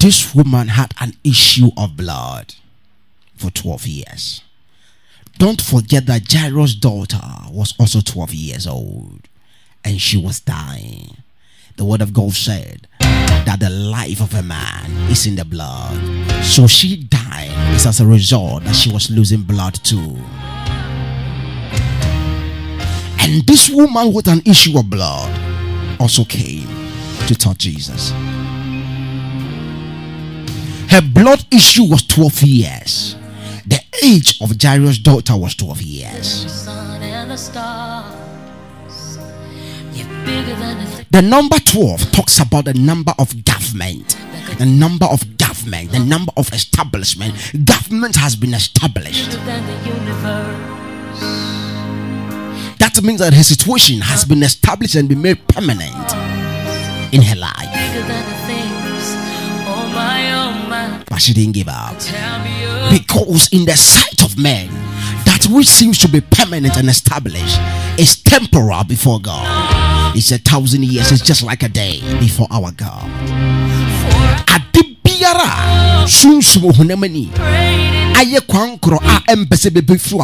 This woman had an issue of blood for 12 years. Don't forget that Jairus' daughter was also 12 years old and she was dying. The word of God said that the life of a man is in the blood. So she died is as a result that she was losing blood too. And this woman with an issue of blood also came to touch Jesus. Her blood issue was 12 years. The age of Jairus' daughter was 12 years. The number 12 talks about the number of government, the number of government, the number of establishment. Government has been established. That means that her situation has been established and been made permanent in her life. But she didn't give up. Because in the sight of men, that which seems to be permanent and established is temporal before God. It's a thousand years, it's just like a day before our God. Adibiara a bɛbɛfiri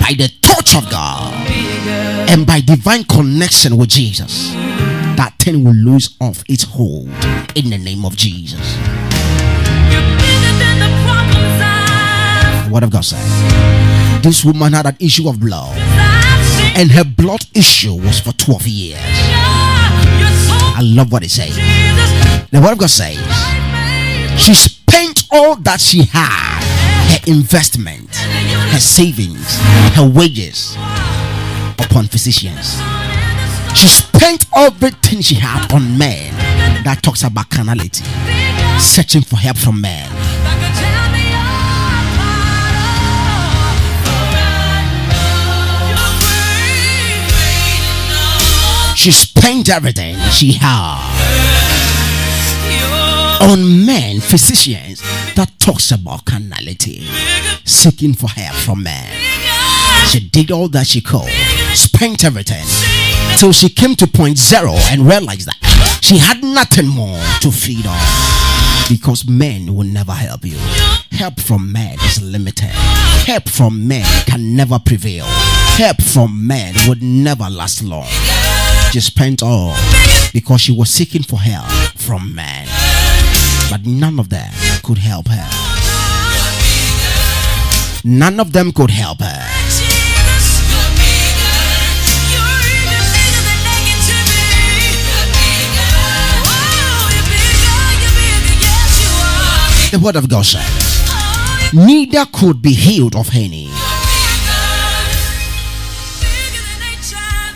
by the touch of God and by divine connection with Jesus that thing will lose off its hold in the name of Jesus. The word of God said this woman had an issue of blood, and her blood issue was for 12 years. I love what it says. The word of God says she spent all that she had her investment, her savings, her wages upon physicians. She spent everything she had on men. That talks about carnality, searching for help from men. She spent everything she had on men, physicians, that talks about carnality, seeking for help from men. She did all that she could, spent everything, till she came to point zero and realized that she had nothing more to feed on. Because men will never help you. Help from men is limited. Help from men can never prevail. Help from men would never last long. She spent all because she was seeking for help from men. But none of them could help her. None of them could help her. The word of God said, Neither could be healed of any.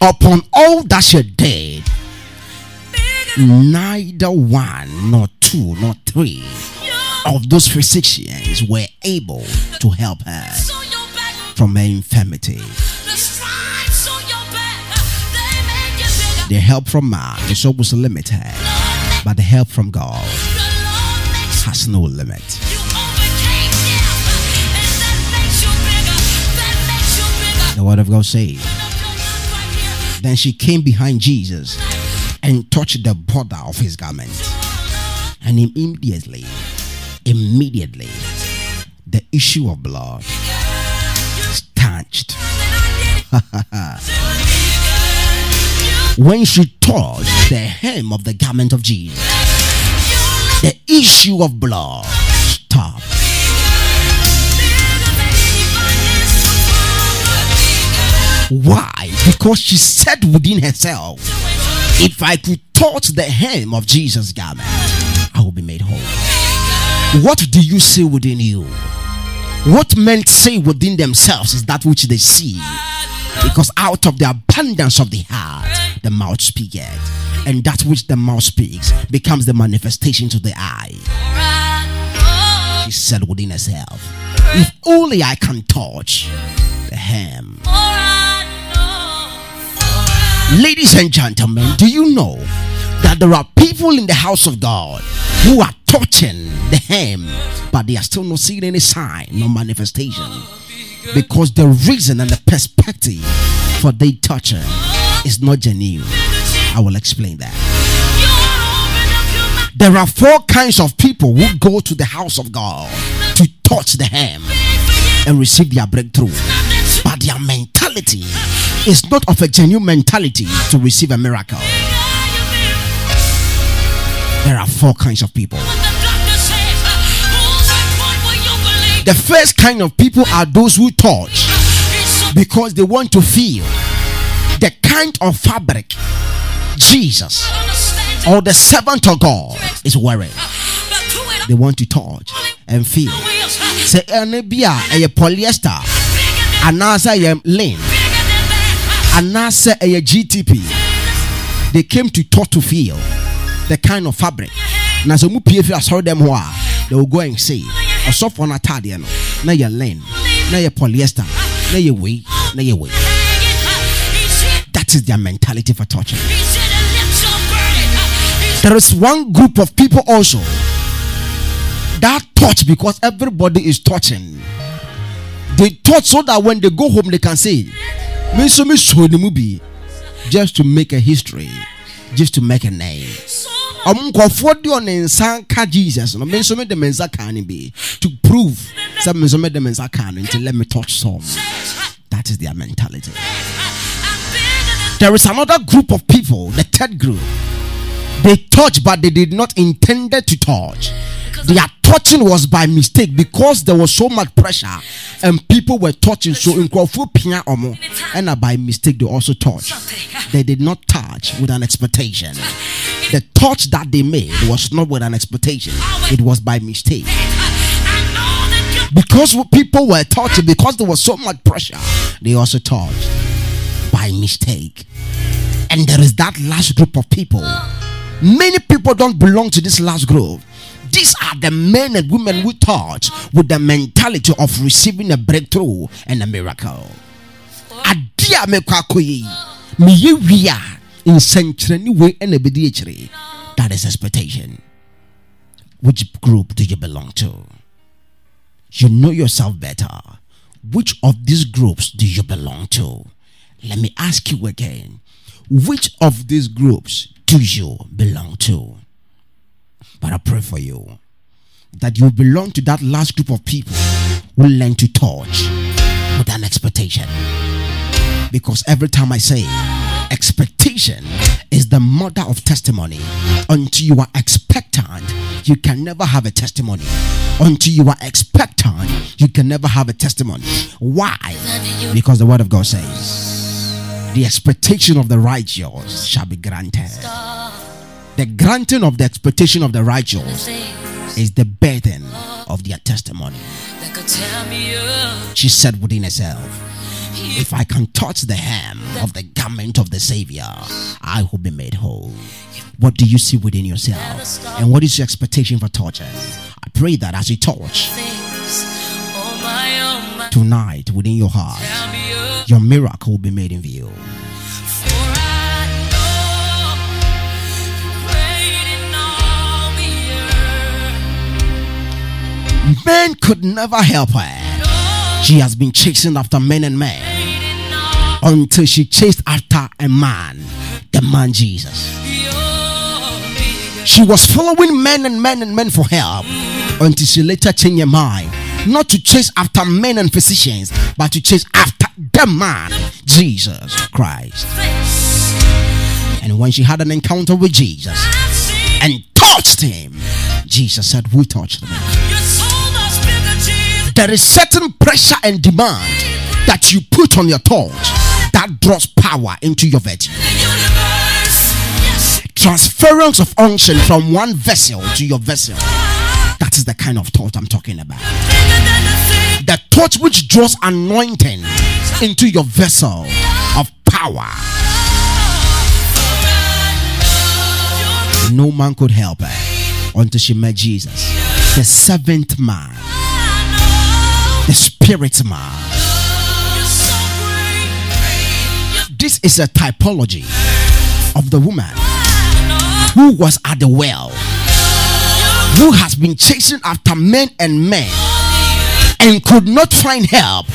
Upon all that she did, neither one, nor two, nor three of those physicians were able to help her from her infirmity. The help from man is always limited, but the help from God has no limit. The word of God says, Then she came behind Jesus and touched the border of his garment. And immediately, immediately, the issue of blood stanched. when she touched the hem of the garment of Jesus, the issue of blood Stop. Why? Because she said within herself, if I could touch the hem of Jesus' garment, I will be made whole. What do you say within you? What men say within themselves is that which they see. Because out of the abundance of the heart, the mouth speaketh. And that which the mouth speaks becomes the manifestation to the eye. She said within herself, If only I can touch the hem. Ladies and gentlemen, do you know that there are people in the house of God who are touching the hem, but they are still not seeing any sign, no manifestation? Because the reason and the perspective for they touching is not genuine. I will explain that. There are four kinds of people who go to the house of God to touch the hem and receive their breakthrough. But their mentality is not of a genuine mentality to receive a miracle. There are four kinds of people. The first kind of people are those who touch because they want to feel the kind of fabric Jesus or the servant of God is wearing. They want to touch and feel. Say, ɛne bi a polyester anaasɛ ɛyɛ lin anaasɛ ɛyɛ GTP. They came to touch to feel the kind of fabric. Pie fi asɔre dɛm hɔ a, they will go and say, ɔsɔfo no ataadeɛ no na yɛ lin, na yɛ polyester, na yɛ wei, na yɛ wei. That is their mentality for touching. There is one group of people also that touch because everybody is touching. They touch so that when they go home, they can say, "Me so me show the movie," just to make a history, just to make a name. nkɔfoɔ de ɔne nsa ka jesus no me nso me de me nsa ka ne bi to prove sɛ me nso me de me nsa no let me touch some that is their mentality there is another group of people the third group they touched, but they did not intended to touch. Their touching was by mistake because there was so much pressure and people were touching. So in pia omo and by mistake they also touched. They did not touch with an expectation. The touch that they made was not with an expectation. It was by mistake. Because people were touching because there was so much pressure they also touched by mistake. And there is that last group of people many people don't belong to this last group these are the men and women we touch with the mentality of receiving a breakthrough and a miracle. Adia me kwakoyi. Ye wia in century way and That is expectation. Which group do you belong to? You know yourself better. Which of these groups do you belong to? Let me ask you again. Which of these groups you belong to? But I pray for you that you belong to that last group of people who learn to touch with an expectation. Because every time I say expectation is the mother of testimony, until you are expectant, you can never have a testimony. Until you are expectant, you can never have a testimony. Why? Because the word of God says, the expectation of the righteous shall be granted. The granting of the expectation of the righteous is the burden of their testimony. She said within herself, If I can touch the hem of the garment of the Savior, I will be made whole. What do you see within yourself? And what is your expectation for touching? I pray that as you touch tonight within your heart, your miracle will be made in view. Men could never help her. She has been chasing after men and men until she chased after a man, the man Jesus. She was following men and men and men for help until she later changed her mind not to chase after men and physicians, but to chase after the man, Jesus Christ. And when she had an encounter with Jesus and touched him, Jesus said, We touched him there is certain pressure and demand that you put on your touch that draws power into your virtue. Transference of unction from one vessel to your vessel. That is the kind of thought I'm talking about. The touch which draws anointing into your vessel of power. No man could help her until she met Jesus, the seventh man the spirit man. This is a typology of the woman who was at the well, who has been chasing after men and men and could not find help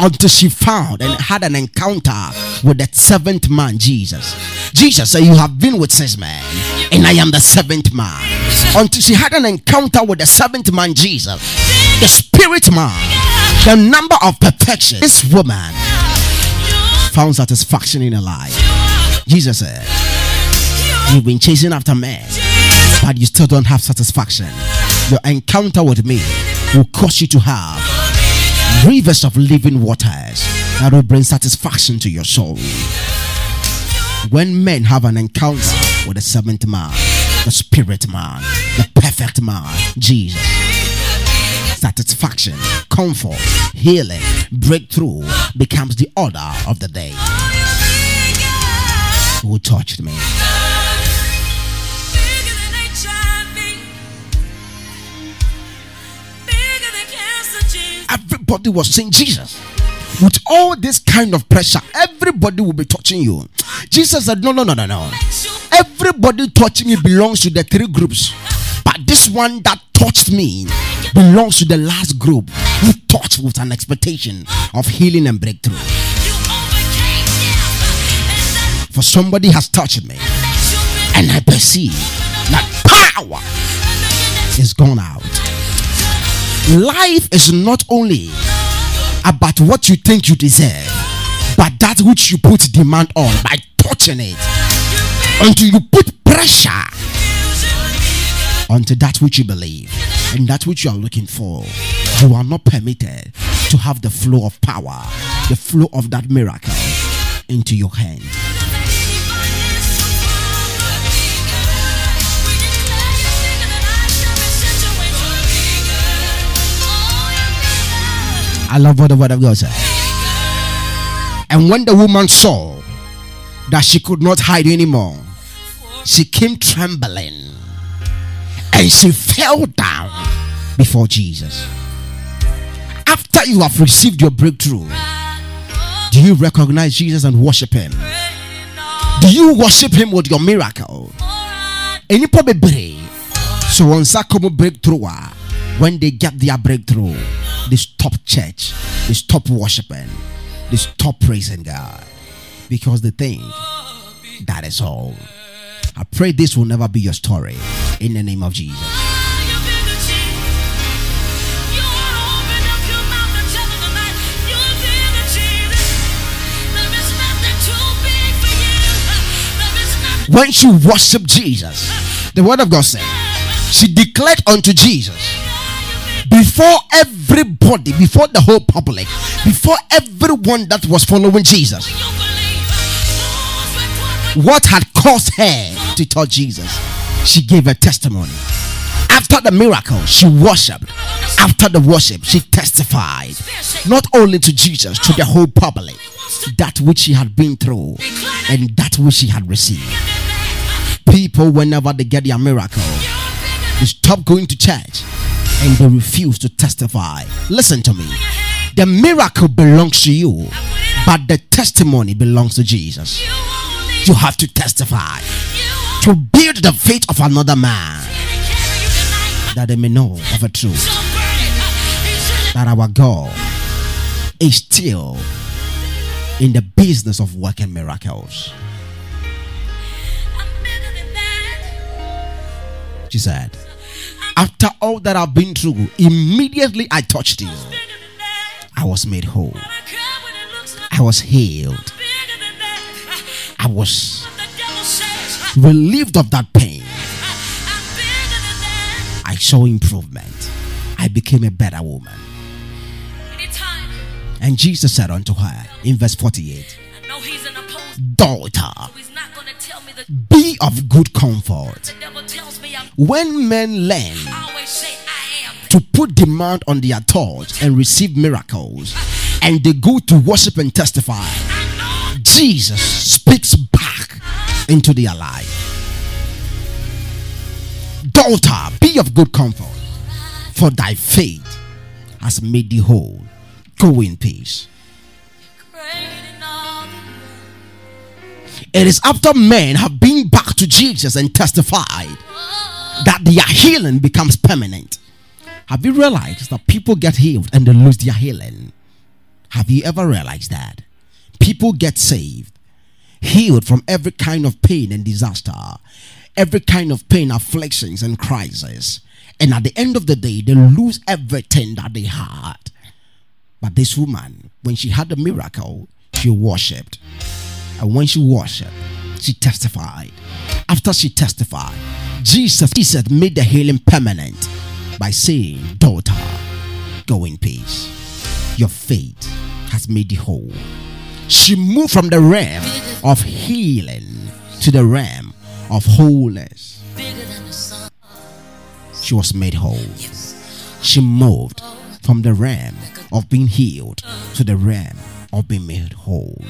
until she found and had an encounter with the seventh man, Jesus. Jesus said, You have been with six men, and I am the seventh man. Until she had an encounter with the seventh man, Jesus, the spirit man, the number of perfection. This woman found satisfaction in her life. Jesus said, You've been chasing after men, but you still don't have satisfaction. Your encounter with me will cause you to have rivers of living waters that will bring satisfaction to your soul. When men have an encounter with the seventh man, the spirit man, the perfect man, Jesus, satisfaction, comfort, healing, breakthrough becomes the order of the day. Who touched me? Everybody was saying Jesus. With all this kind of pressure, everybody will be touching you. Jesus said, No, no, no, no, no. Everybody touching me belongs to the three groups. But this one that touched me belongs to the last group who touched with an expectation of healing and breakthrough. For somebody has touched me, and I perceive that power is gone out. Life is not only about what you think you deserve, but that which you put demand on by touching it. Until you put pressure onto that which you believe and that which you are looking for, you are not permitted to have the flow of power, the flow of that miracle into your hand. I love what the word of God said. And when the woman saw that she could not hide anymore, she came trembling and she fell down before Jesus. After you have received your breakthrough, do you recognize Jesus and worship Him? Do you worship Him with your miracle? Any probably so on Sakomo breakthrough when they get their breakthrough they stop church, they stop worshiping, they stop praising God because they think that is all. I pray this will never be your story in the name of Jesus. When she worshiped Jesus, the word of God said, she declared unto Jesus before everybody, before the whole public, before everyone that was following Jesus, what had caused her to touch Jesus? She gave a testimony. After the miracle, she worshiped. After the worship, she testified not only to Jesus, to the whole public, that which she had been through and that which she had received. People, whenever they get their miracle, they stop going to church and they refuse to testify. Listen to me. The miracle belongs to you, but the testimony belongs to Jesus. You have to testify to build the faith of another man that they may know of the truth that our God is still in the business of working miracles. She said, after all that I've been through, immediately I touched you. I was made whole. I was healed. I was relieved of that pain. I saw improvement. I became a better woman. And Jesus said unto her in verse 48 Daughter, be of good comfort. When men learn to put demand on their thoughts and receive miracles, and they go to worship and testify, Jesus speaks back into their life. Daughter, be of good comfort, for thy faith has made thee whole. Go in peace. It is after men have been back to Jesus and testified that their healing becomes permanent. Have you realized that people get healed and they lose their healing? Have you ever realized that? People get saved, healed from every kind of pain and disaster, every kind of pain, afflictions, and crisis. And at the end of the day, they lose everything that they had. But this woman, when she had the miracle, she worshipped. And when she worshipped, she testified. After she testified, Jesus, Jesus made the healing permanent by saying, Daughter, go in peace. Your faith has made you whole. She moved from the realm of healing to the realm of wholeness. She was made whole. She moved from the realm of being healed to the realm of being made whole.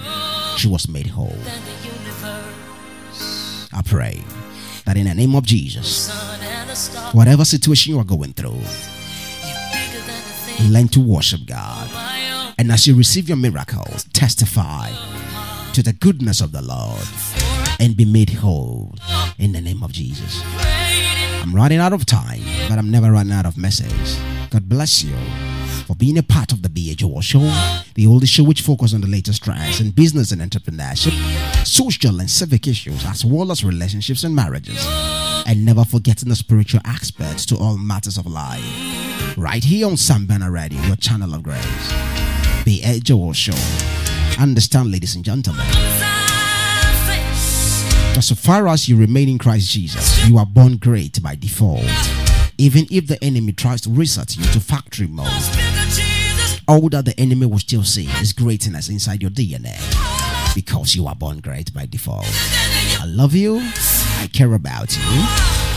She was made whole. I pray that in the name of Jesus, whatever situation you are going through, learn to worship God. And as you receive your miracles, testify to the goodness of the Lord and be made whole in the name of Jesus. I'm running out of time, but I'm never running out of message. God bless you for being a part of the BHO show, the only show which focuses on the latest trends in business and entrepreneurship, social and civic issues, as well as relationships and marriages. And never forgetting the spiritual aspects to all matters of life. Right here on Sambana Radio, your channel of grace. BHO show. Understand, ladies and gentlemen. That so far as you remain in Christ Jesus, you are born great by default. Even if the enemy tries to reset you to factory mode, all that the enemy will still see is greatness inside your DNA because you are born great by default. I love you. I care about you.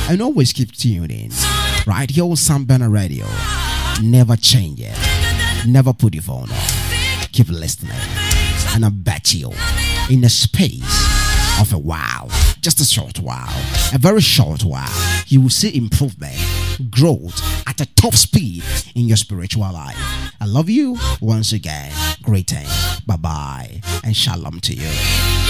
And always keep tuning right here on Sam Banner Radio. Never change it. Never put your phone off. Keep listening. And I bet you, in the space of a while, just a short while, a very short while, you will see improvement growth at a top speed in your spiritual life. I love you once again. Greetings. Bye bye. And shalom to you.